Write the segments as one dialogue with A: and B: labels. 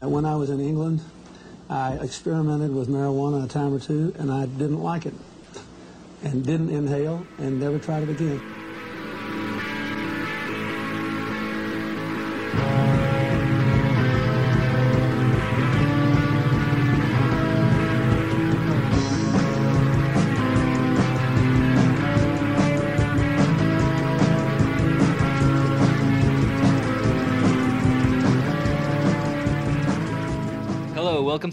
A: When I was in England, I experimented with marijuana a time or two, and I didn't like it, and didn't inhale, and never tried it again.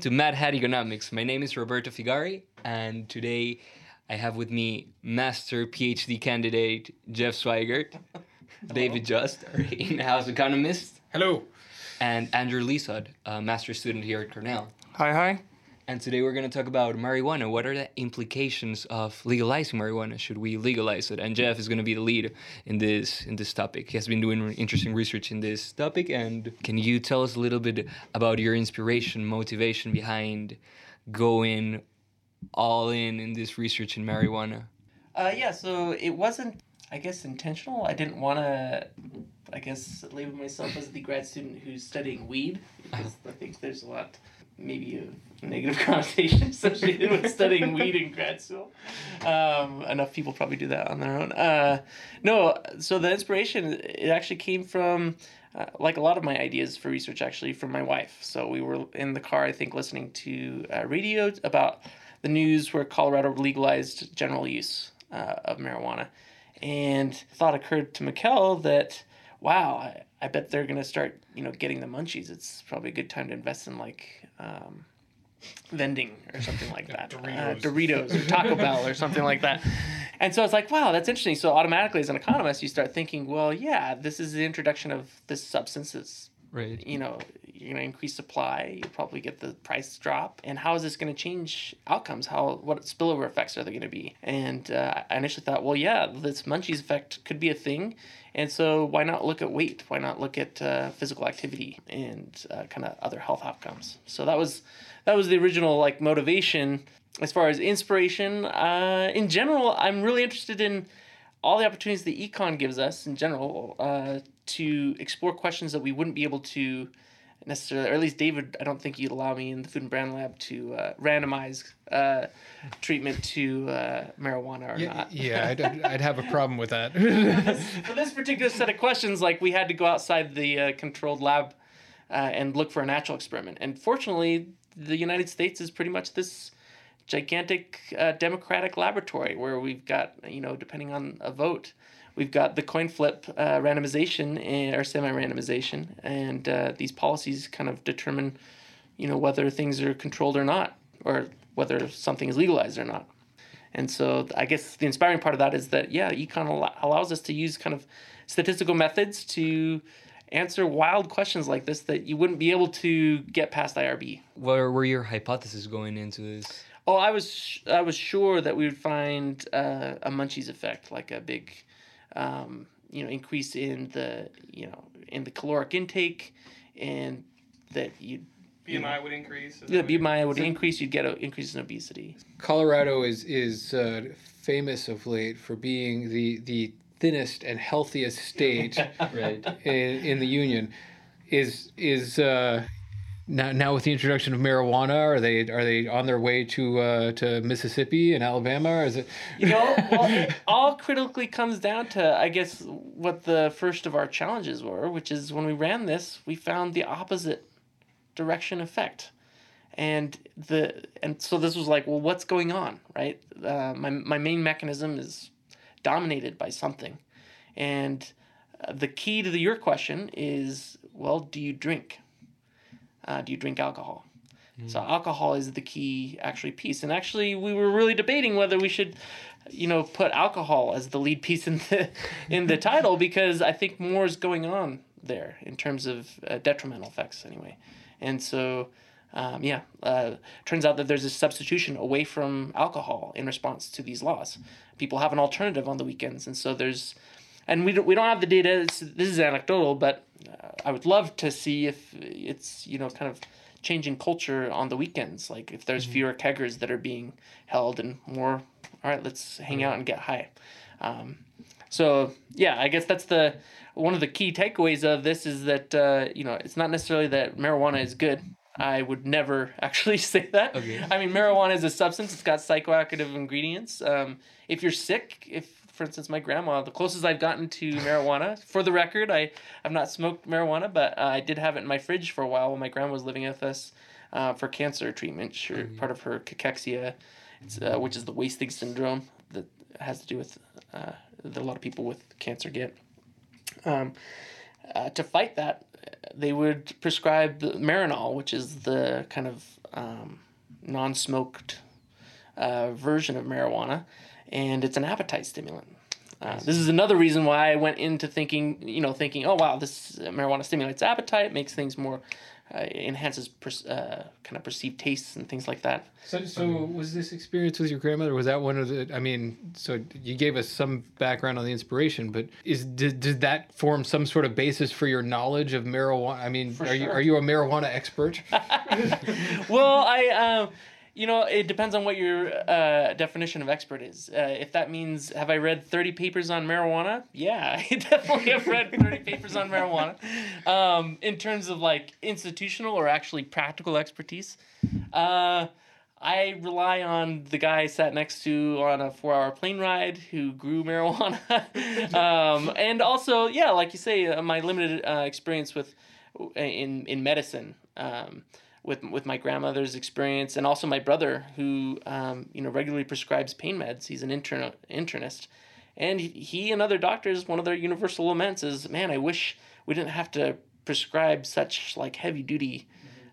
B: To Mad Hat Economics. My name is Roberto Figari, and today I have with me Master PhD candidate Jeff Swigert, David Just, our in-house economist,
C: Hello.
B: and Andrew Lisod, a master student here at Cornell.
C: Hi, hi.
B: And today we're going to talk about marijuana. What are the implications of legalizing marijuana? Should we legalize it? And Jeff is going to be the lead in this in this topic. He has been doing interesting research in this topic. And can you tell us a little bit about your inspiration, motivation behind going all in in this research in marijuana?
D: Uh, yeah, so it wasn't, I guess, intentional. I didn't want to, I guess, label myself as the grad student who's studying weed because I think there's a lot, maybe, a negative connotation associated with studying weed in grad school. Um, enough people probably do that on their own. Uh, no, so the inspiration, it actually came from. Uh, like a lot of my ideas for research, actually, from my wife. So we were in the car, I think, listening to uh, radio about the news where Colorado legalized general use uh, of marijuana. And thought occurred to Mikkel that, wow, I, I bet they're going to start, you know, getting the munchies. It's probably a good time to invest in like um, vending or something like that.
C: Doritos.
D: Uh, Doritos or Taco Bell or something like that. And so I was like, wow, that's interesting. So automatically as an economist, you start thinking, well, yeah, this is the introduction of this substance that's
B: Right.
D: you know, you're going to increase supply, you'll probably get the price drop. And how is this going to change outcomes? How what spillover effects are there going to be? And uh, I initially thought, well, yeah, this munchies effect could be a thing. And so why not look at weight? Why not look at uh, physical activity and uh, kind of other health outcomes? So that was that was the original like motivation. As far as inspiration, uh, in general, I'm really interested in all the opportunities that econ gives us in general uh, to explore questions that we wouldn't be able to necessarily, or at least David, I don't think you'd allow me in the food and brand lab to uh, randomize uh, treatment to uh, marijuana or
C: Yeah,
D: not.
C: yeah I'd, I'd have a problem with that.
D: For this particular set of questions, like we had to go outside the uh, controlled lab uh, and look for a natural experiment. And fortunately, the United States is pretty much this gigantic uh, democratic laboratory where we've got, you know, depending on a vote, we've got the coin flip uh, randomization and, or semi randomization, and uh, these policies kind of determine, you know, whether things are controlled or not, or whether something is legalized or not. And so I guess the inspiring part of that is that, yeah, econ al- allows us to use kind of statistical methods to answer wild questions like this that you wouldn't be able to get past IRB.
B: What were your hypotheses going into this?
D: Oh, I was I was sure that we would find uh, a munchies effect, like a big, um, you know, increase in the you know in the caloric intake, and that you
C: BMI would increase.
D: the BMI would increase. You'd get an increase in obesity.
E: Colorado is is uh, famous of late for being the the thinnest and healthiest state
B: Right.
E: in, in the union. Is is uh, now now with the introduction of marijuana, are they are they on their way to uh, to Mississippi and Alabama? Or is it?
D: You know, well, it all critically comes down to, I guess, what the first of our challenges were, which is when we ran this, we found the opposite direction effect. And the and so this was like, well, what's going on, right? Uh, my my main mechanism is dominated by something, and uh, the key to the, your question is, well, do you drink? Uh, do you drink alcohol? So alcohol is the key actually piece. And actually we were really debating whether we should you know put alcohol as the lead piece in the in the title because I think more is going on there in terms of uh, detrimental effects anyway. And so um, yeah, uh, turns out that there's a substitution away from alcohol in response to these laws. People have an alternative on the weekends, and so there's, and we don't, we don't have the data. It's, this is anecdotal, but uh, I would love to see if it's you know kind of changing culture on the weekends. Like if there's fewer keggers that are being held and more, all right, let's hang out and get high. Um, So yeah, I guess that's the one of the key takeaways of this is that uh, you know it's not necessarily that marijuana is good. I would never actually say that.
B: Okay.
D: I mean, marijuana is a substance. It's got psychoactive ingredients. Um, if you're sick, if for instance my grandma, the closest I've gotten to marijuana, for the record, I have not smoked marijuana, but uh, I did have it in my fridge for a while when my grandma was living with us uh, for cancer treatment. Sure, part of her cachexia, it's, uh, which is the wasting syndrome that has to do with uh, that a lot of people with cancer get. Um, uh, to fight that, they would prescribe Marinol, which is the kind of um, non-smoked uh, version of marijuana, and it's an appetite stimulant. Uh, this is another reason why I went into thinking, you know, thinking, oh wow, this uh, marijuana stimulates appetite, makes things more, uh, enhances per- uh, kind of perceived tastes and things like that.
E: So, so was this experience with your grandmother? Was that one of the? I mean, so you gave us some background on the inspiration, but is did, did that form some sort of basis for your knowledge of marijuana? I mean, are you are you a marijuana expert?
D: well, I, um, you know, it depends on what your uh, definition of expert is. Uh, if that means, have I read 30 papers on marijuana? Yeah, I definitely have read 30 papers on marijuana. Um, in terms of like institutional or actually practical expertise, uh, I rely on the guy I sat next to on a four hour plane ride who grew marijuana. um, and also, yeah, like you say, uh, my limited uh, experience with in, in medicine. Um, with with my grandmother's experience and also my brother who um, you know regularly prescribes pain meds. He's an intern internist, and he, and other doctors one of their universal laments is man I wish we didn't have to prescribe such like heavy duty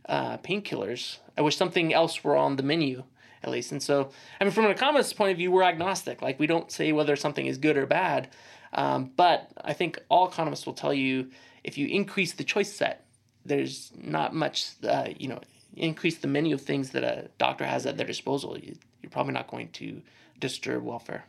D: uh, painkillers. I wish something else were on the menu at least. And so I mean from an economist's point of view we're agnostic. Like we don't say whether something is good or bad. Um, but I think all economists will tell you if you increase the choice set there's not much, uh, you know, increase the menu of things that a doctor has at their disposal. You, you're probably not going to disturb welfare.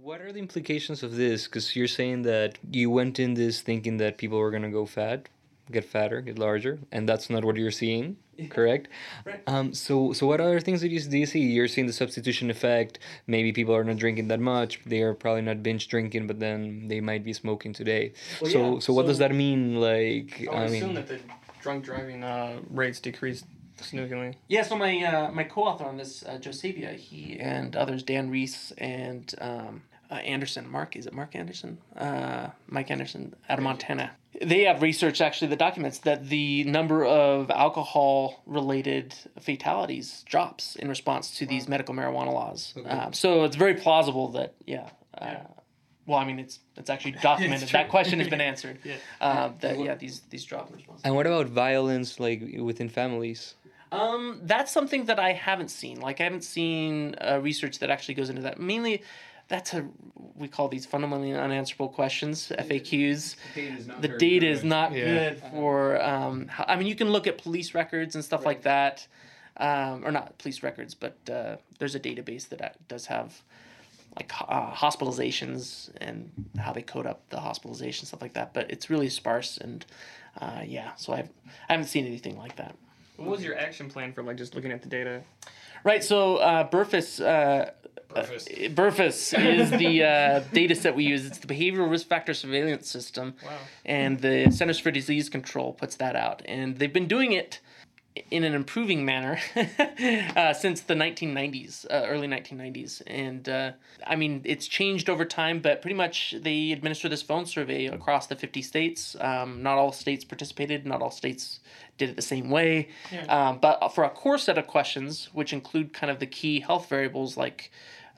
B: What are the implications of this? Because you're saying that you went in this thinking that people were gonna go fat, get fatter, get larger, and that's not what you're seeing, correct?
D: Right.
B: Um. So, so what other things do you, do you see? You're seeing the substitution effect. Maybe people are not drinking that much. They are probably not binge drinking, but then they might be smoking today.
C: Well,
B: so,
C: yeah,
B: so what does that mean? Like,
C: I
B: I
C: would
B: mean,
C: assume that the drunk driving uh, rates decreased significantly.
D: Yeah, so my uh, my co-author on this, uh, Joe Sabia, he and others, Dan Rees and um, uh, Anderson, Mark, is it Mark Anderson? Uh, Mike Anderson out of Montana. They have research actually that documents that the number of alcohol-related fatalities drops in response to these medical marijuana laws. Um, so it's very plausible that, yeah. Uh, well, I mean, it's it's actually documented. that question has been answered.
C: Yeah.
D: Uh, that yeah, these these drop in
B: and what about violence, like within families?
D: Um, that's something that I haven't seen. Like I haven't seen uh, research that actually goes into that. Mainly, that's a we call these fundamentally unanswerable questions (FAQs). The data is not
C: Yeah.
D: good for. Um, h- I mean, you can look at police records and stuff like that, um, or not police records, but uh, there's a database that uh, does have like uh, hospitalizations and how they code up the hospitalization stuff like that. But it's really sparse and uh, yeah. So I've I haven't seen anything like that.
C: What was your action plan for like just looking at the data?
D: Right. So uh, Burfus.
C: Burfus.
D: uh, Burfus is the uh, data set we use. It's the behavioral risk factor surveillance system,
C: Wow.
D: and the Centers for Disease Control puts that out. And they've been doing it in an improving manner uh, since the 1990s, uh, early 1990s. And uh, I mean, it's changed over time, but pretty much they administer this phone survey across the 50 states. Um, not all states participated, not all states did it the same way. Um, but for a core set of questions, which include kind of the key health variables like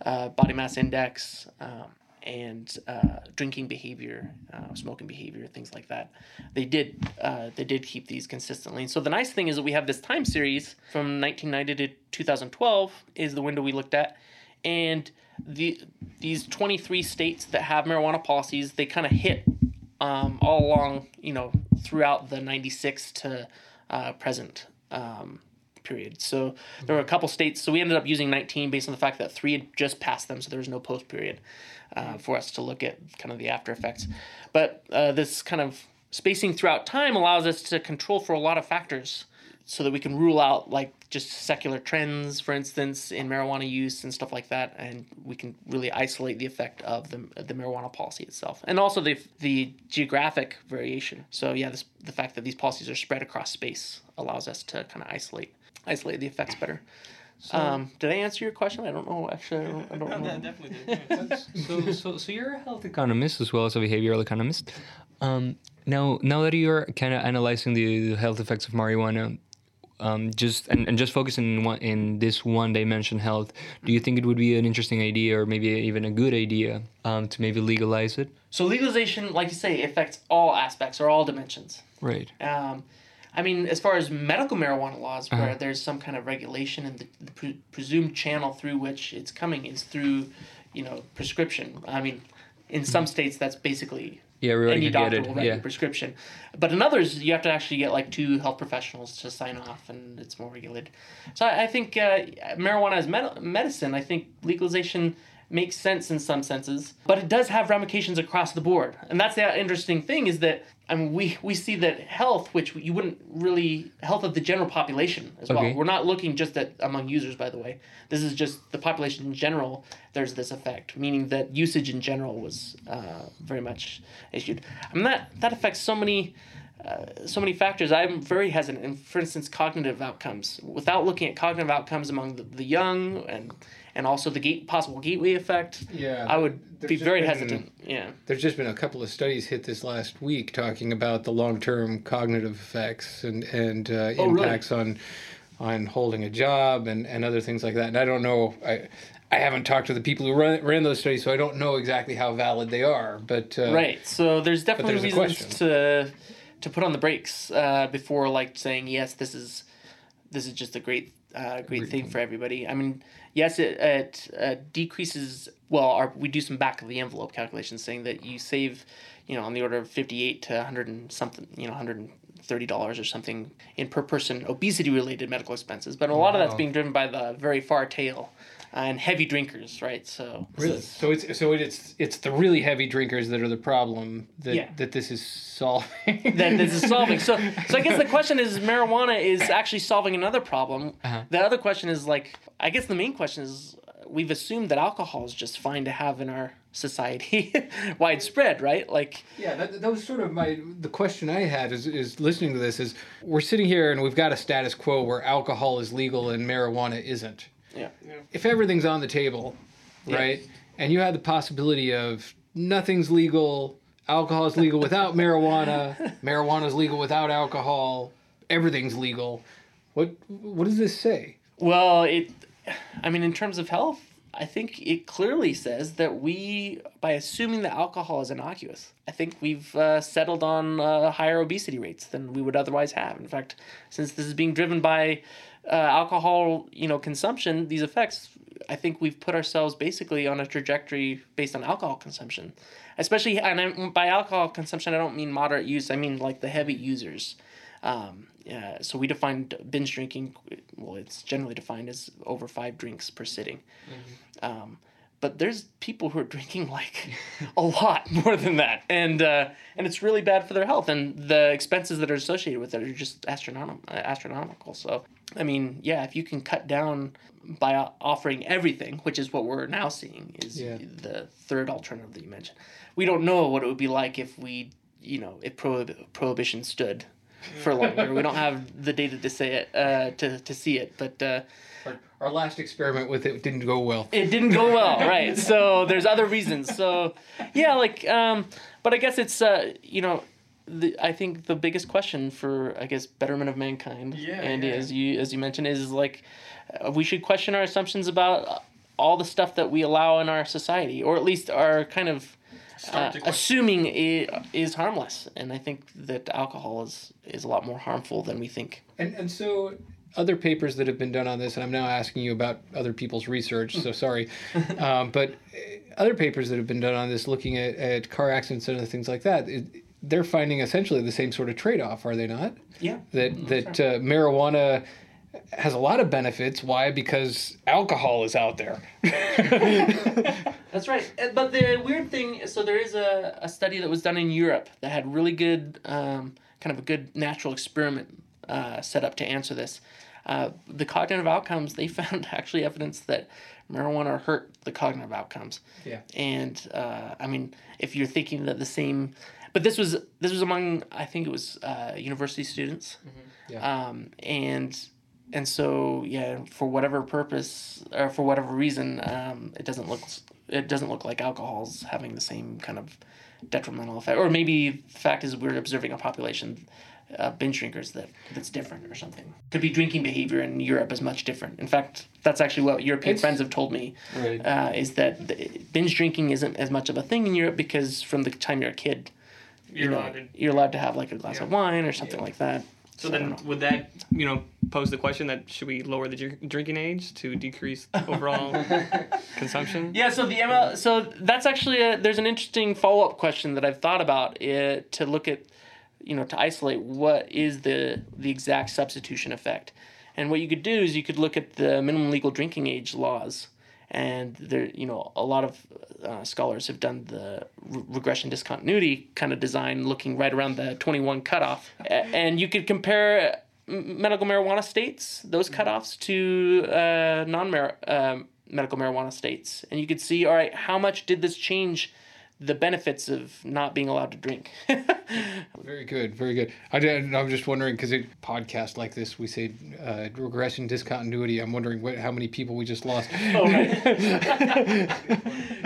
D: uh, body mass index, um, and uh, drinking behavior, uh, smoking behavior, things like that. They did uh, they did keep these consistently. And so the nice thing is that we have this time series from 1990 to 2012 is the window we looked at, and the these 23 states that have marijuana policies they kind of hit um, all along you know throughout the 96 to uh, present. Um, period. So there were a couple states. So we ended up using 19 based on the fact that three had just passed them, so there was no post period uh, for us to look at kind of the after effects. But uh, this kind of spacing throughout time allows us to control for a lot of factors so that we can rule out like just secular trends, for instance, in marijuana use and stuff like that, and we can really isolate the effect of the, the marijuana policy itself, and also the the geographic variation. So yeah, this, the fact that these policies are spread across space allows us to kind of isolate isolate the effects better. um, did I answer your question? I don't know. Actually, I don't, I don't know.
C: definitely.
B: so, so, so you're a health economist as well as a behavioral economist. Um, now, now that you're kind of analyzing the, the health effects of marijuana, um, just and, and just focusing in, one, in this one dimension health, do you think it would be an interesting idea or maybe even a good idea um, to maybe legalize it?
D: So legalization, like you say, affects all aspects or all dimensions.
B: Right.
D: Um, I mean, as far as medical marijuana laws, where
B: Uh-huh.
D: there's some kind of regulation and the, the pre- presumed channel through which it's coming is through, you know, prescription. I mean, in some states that's basically
B: Yeah, already
D: any doctor will write you a prescription. But in others, you have to actually get like two health professionals to sign off, and it's more regulated. So I, I think uh, marijuana as med- medicine. I think legalization makes sense in some senses, but it does have ramifications across the board, and that's the interesting thing is that. I mean, we, we see that health, which you wouldn't really health of the general population as
B: Okay.
D: well. We're not looking just at among users, by the way. This is just the population in general. There's this effect, meaning that usage in general was uh, very much issued. I mean that that affects so many. Uh, so many factors. I'm very hesitant. For instance, cognitive outcomes. Without looking at cognitive outcomes among the, the young and and also the gate possible gateway effect,
E: Yeah,
D: I would be very
E: been-
D: hesitant. Yeah.
E: There's just been a couple of studies hit this last week talking about the long-term cognitive effects and and uh,
D: Oh, really?
E: impacts on on holding a job and, and other things like that. And I don't know. I I haven't talked to the people who ran, ran those studies, so I don't know exactly how valid they are. But uh,
D: Right. So there's definitely
E: there's
D: reasons to to put on the brakes uh, before like saying yes, this is this is just a great uh, great thing for everybody. I mean, yes, it it uh, decreases. Well, our, we do some back of the envelope calculations saying that you save, you know, on the order of fifty eight to hundred and something, you know, hundred and thirty dollars or something in per person obesity related medical expenses. But a lot of that's being driven by the very far tail. Uh, And heavy drinkers, right? So
E: Really? So it's so it's it's the really heavy drinkers that are the problem that
D: Yeah.
E: that this is solving.
D: that this is solving. So, so I guess the question is, marijuana is actually solving another problem.
B: Uh-huh.
D: The other question is like, I guess the main question is, we've assumed that alcohol is just fine to have in our society, widespread, right? Like,
E: Yeah, that, that was sort of my the question I had is is listening to this is we're sitting here and we've got a status quo where alcohol is legal and marijuana isn't.
D: Yeah,
E: If everything's on the table, right, and you had the possibility of nothing's legal, alcohol is legal without marijuana, marijuana's legal without alcohol, everything's legal. What what does this say?
D: Well, it, I mean, in terms of health, I think it clearly says that we, by assuming that alcohol is innocuous, I think we've uh, settled on uh, higher obesity rates than we would otherwise have. In fact, since this is being driven by uh, alcohol, you know, consumption, these effects, I think we've put ourselves basically on a trajectory based on alcohol consumption, especially, and I, by alcohol consumption, I don't mean moderate use. I mean like the heavy users. Um, yeah, so we defined binge drinking. Well, it's generally defined as over five drinks per sitting. Um, but there's people who are drinking like a lot more than that, and uh, and it's really bad for their health, and the expenses that are associated with it are just astronomical. Astronomical. So, I mean, yeah, if you can cut down by offering everything, which is what we're now seeing, is
E: Yeah.
D: the third alternative that you mentioned. We don't know what it would be like if we, you know, if prohib- prohibition stood for longer. we don't have the data to say it, uh, to to see it, but. Uh,
E: Our, our last experiment with it didn't go well.
D: it didn't go well, right? So there's other reasons. So yeah, like, um, but I guess it's uh, you know, the, I think the biggest question for I guess betterment of mankind,
C: Yeah,
D: and
C: yeah.
D: as you as you mentioned, is like uh, we should question our assumptions about uh, all the stuff that we allow in our society, or at least our kind of. Uh,
C: Start to question.
D: assuming it is harmless, and I think that alcohol is is a lot more harmful than we think.
E: And and so other papers that have been done on this, and I'm now asking you about other people's research, so sorry, um, but uh, other papers that have been done on this, looking at, at car accidents and other things like that, it, they're finding essentially the same sort of trade-off, are they not?
D: Yeah.
E: That that uh, marijuana has a lot of benefits. Why? Because alcohol is out there.
D: That's right. Uh, But the weird thing, so there is a, a study that was done in Europe that had really good, um, kind of a good natural experiment uh, set up to answer this. Uh, the cognitive outcomes they found actually evidence that marijuana hurt the cognitive outcomes.
E: Yeah.
D: And uh, I mean, if you're thinking that the same, but this was this was among I think it was uh, university students,
E: Yeah.
D: um, and and so yeah, for whatever purpose or for whatever reason, um, it doesn't look it doesn't look like alcohol's having the same kind of detrimental effect, or maybe the fact is we're observing a population. Uh, binge drinkers that that's different or something could be drinking behavior in Europe is much different. In fact, that's actually what European
E: It's-
D: friends have told me
E: Right.
D: uh, is that the, binge drinking isn't as much of a thing in Europe because from the time you're a kid, you
C: You're
D: know,
C: allowed to.
D: you're allowed to have like a glass of wine or something like that.
C: So then, would that you know pose the question that should we lower the dr- drinking age to decrease overall consumption?
D: Yeah, so the ML, so that's actually a, there's an interesting follow up question that I've thought about uh, to look at, you know, to isolate what is the the exact substitution effect, and what you could do is you could look at the minimum legal drinking age laws, and there, you know, a lot of uh, scholars have done the re- regression discontinuity kind of design, looking right around the 21 cutoff, A- and you could compare medical marijuana states, those cutoffs, to uh, non um, medical marijuana states, and you could see, all right, how much did this change the benefits of not being allowed to drink?
E: Very good, very good. I did, I'm just wondering because a podcast like this, we say uh, regression discontinuity. I'm wondering what, how many people we just lost.
D: oh, right.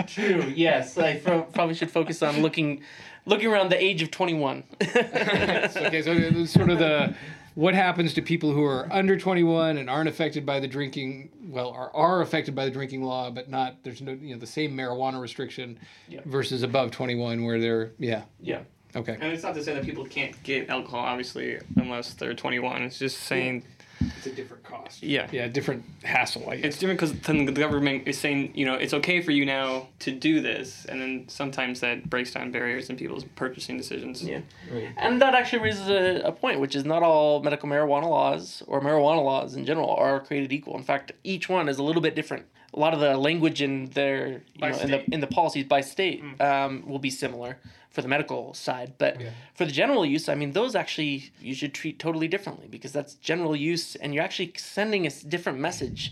D: True. Yes, I pro- probably should focus on looking, looking around the age of 21.
E: okay, so it's sort of the what happens to people who are under 21 and aren't affected by the drinking well are, are affected by the drinking law but not there's no you know the same marijuana restriction
D: Yeah.
E: versus above 21 where they're yeah
D: yeah.
E: okay
C: And it's not to say that people can't get alcohol, obviously, unless they're 21. It's just saying,
E: it's a different cost
C: yeah.
E: yeah different hassle I guess.
C: It's different because then the government is saying, you know, it's okay for you now to do this, and then sometimes that breaks down barriers in people's purchasing decisions.
D: Yeah. Right. And that actually raises a, a point, which is not all medical marijuana laws or marijuana laws in general are created equal. In fact, each one is a little bit different. A lot of the language in their, you
C: By
D: know, in the in the policies by state um, will be similar for the medical side, but
E: Yeah.
D: for the general use, I mean, those actually you should treat totally differently because that's general use, and you're actually sending a different message.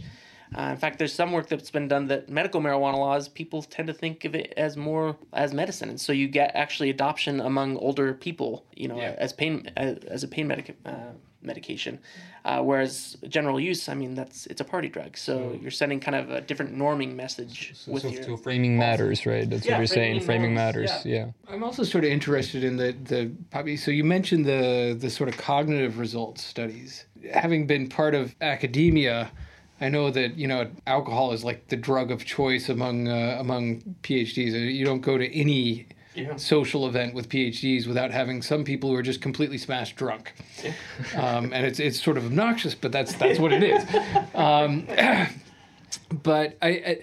D: Uh, in fact, there's some work that's been done that medical marijuana laws people tend to think of it as more as medicine, and so you get actually adoption among older people, you know,
E: Yeah.
D: as pain as, as a pain medic, uh, medication. Uh, whereas general use, I mean, that's it's a party drug, so you're sending kind of a different norming message
B: So,
D: with
B: so,
D: your.
B: so framing matters, right? That's
D: Yeah,
B: what you're saying.
D: framing
B: Framing
D: matters,
B: matters. Yeah.
E: I'm also sort of interested in the the probably so you mentioned the the sort of cognitive results studies. Having been part of academia, I know that you know alcohol is like the drug of choice among uh, among PhDs. You don't go to any
D: Yeah.
E: social event with PhDs without having some people who are just completely smashed drunk. Um, and it's it's sort of obnoxious, but that's that's what it is. Um, but I, I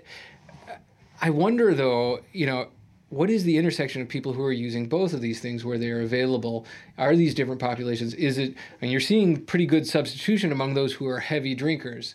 E: I wonder though, you know, what is the intersection of people who are using both of these things where they're available? Are these different populations? Is it and you're seeing pretty good substitution among those who are heavy drinkers.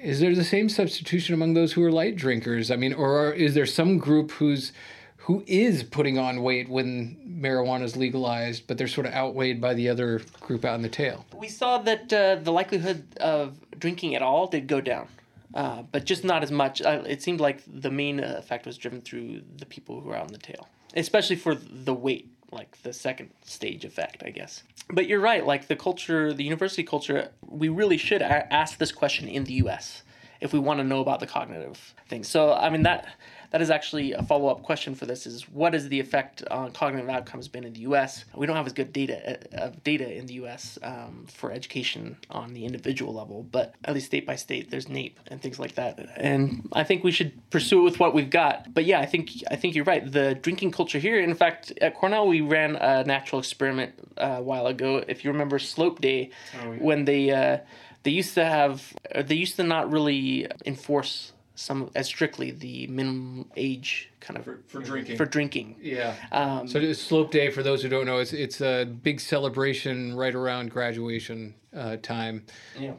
E: Is there the same substitution among those who are light drinkers? I mean, or are, is there some group who's who is putting on weight when marijuana is legalized, but they're sort of outweighed by the other group out in the tail?
D: We saw that uh, the likelihood of drinking at all did go down, uh, but just not as much. Uh, it seemed like the main uh, effect was driven through the people who were out in the tail, especially for the weight, like the second stage effect, I guess. But you're right, like the culture, the university culture, we really should a- ask this question in the U.S. if we want to know about the cognitive things. So, I mean that that is actually a follow up question for this: is what is the effect on cognitive outcomes been in the U.S. We don't have as good data uh, of data in the U.S. Um, for education on the individual level, but at least state by state, there's NAEP and things like that. And I think we should pursue it with what we've got. But yeah, I think I think you're right. The drinking culture here. In fact, at Cornell, we ran a natural experiment uh, a while ago. If you remember Slope Day, when they uh, they used to have uh, they used to not really enforce some as strictly the minimum age kind of
E: for drinking.
D: for drinking.
E: Yeah.
D: Um,
E: So it's Slope Day, for those who don't know, it's it's a big celebration right around graduation uh, time.
D: yeah.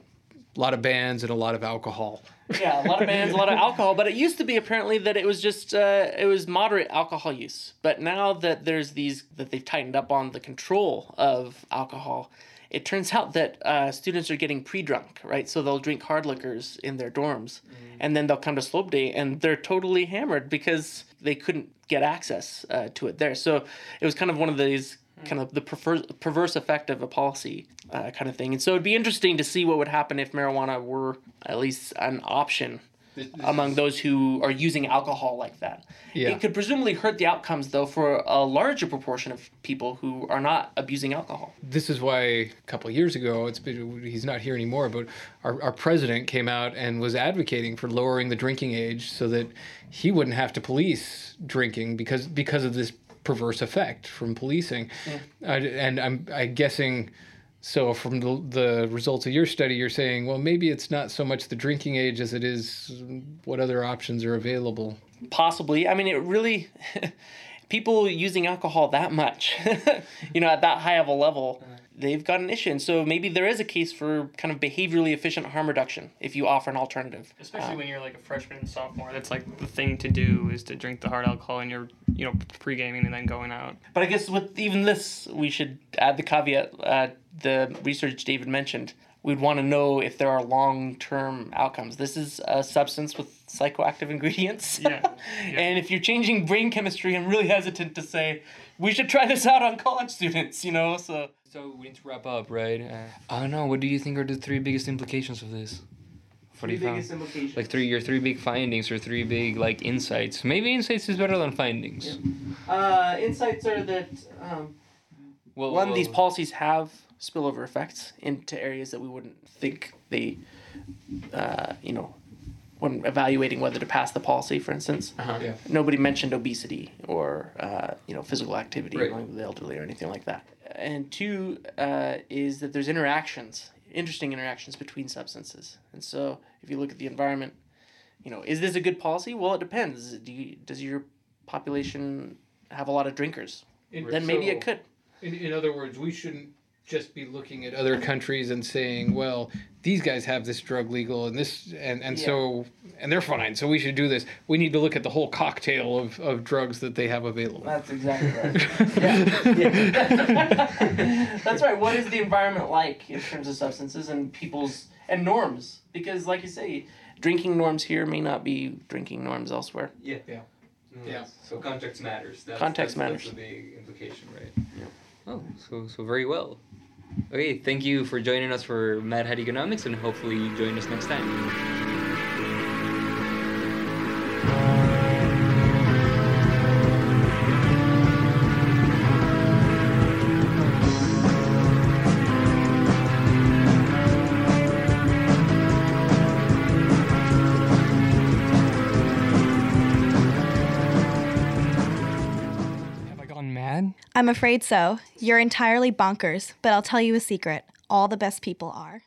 E: A lot of bands and a lot of alcohol.
D: yeah, a lot of bands, a lot of alcohol. But it used to be apparently that it was just uh, it was moderate alcohol use. But now that there's these that they've tightened up on the control of alcohol, it turns out that uh, students are getting pre-drunk, right? So they'll drink hard liquors in their dorms, and then they'll come to slope day and they're totally hammered because they couldn't get access uh, to it there. So it was kind of one of these kind of the perverse, perverse effect of a policy uh, kind of thing. And so it'd be interesting to see what would happen if marijuana were at least an option among those who are using alcohol like that.
E: Yeah.
D: It could presumably hurt the outcomes though for a larger proportion of people who are not abusing alcohol.
E: this is why a couple of years ago it's been, he's not here anymore but our, our president came out and was advocating for lowering the drinking age so that he wouldn't have to police drinking because because of this perverse effect from policing I, and i'm i guessing so from the, the results of your study you're saying well maybe it's not so much the drinking age as it is what other options are available
D: Possibly. I mean, it really, people using alcohol that much, you know, at that high of a level, they've got an issue. And so maybe there is a case for kind of behaviorally efficient harm reduction if you offer an alternative.
C: Especially when you're like a freshman and sophomore, that's like the thing to do is to drink the hard alcohol and you're you know pre gaming and then going out.
D: But I guess with even this, we should add the caveat uh, the research David mentioned. We'd want to know if there are long term outcomes. This is a substance with psychoactive ingredients.
C: Yeah,
D: and if you're changing brain chemistry, I'm really hesitant to say we should try this out on college students, you know? So.
B: So we need to wrap up, right? Uh, I don't know. What do you think are the three biggest implications of this? What do you found?
D: implications.
B: Like three, your three big findings or three big like insights. Maybe insights is better than findings.
D: Uh, insights are that um,
B: Well,
D: one, these policies have spillover effects into areas that we wouldn't think they, uh, you know, when evaluating whether to pass the policy, for instance.
E: yeah
D: Nobody mentioned obesity or uh, you know physical activity
E: Right.
D: among the elderly or anything like that. And two uh, is that there's interactions, interesting interactions between substances. And so if you look at the environment, you know, is this a good policy? Well, it depends. Do you, does your population have a lot of drinkers? Then maybe it could.
E: In, in other words, we shouldn't just be looking at other countries and saying, well, these guys have this drug legal and this, and, and so, and they're fine, so we should do this. We need to look at the whole cocktail of, of drugs that they have available.
D: That's exactly right. yeah. That's right. What is the environment like in terms of substances and people's and norms? Because, like you say, drinking norms here may not be drinking norms elsewhere.
B: Yeah.
E: Yeah.
B: No,
E: Yeah.
B: So context matters. That's,
D: Context
B: that's,
D: matters.
B: That's a big implication, right? Yeah. Oh, so so very well. Okay, thank you for joining us for Mad Hat Economics, and hopefully you join us next time.
F: I'm afraid so. You're entirely bonkers, but I'll tell you a secret. All the best people are.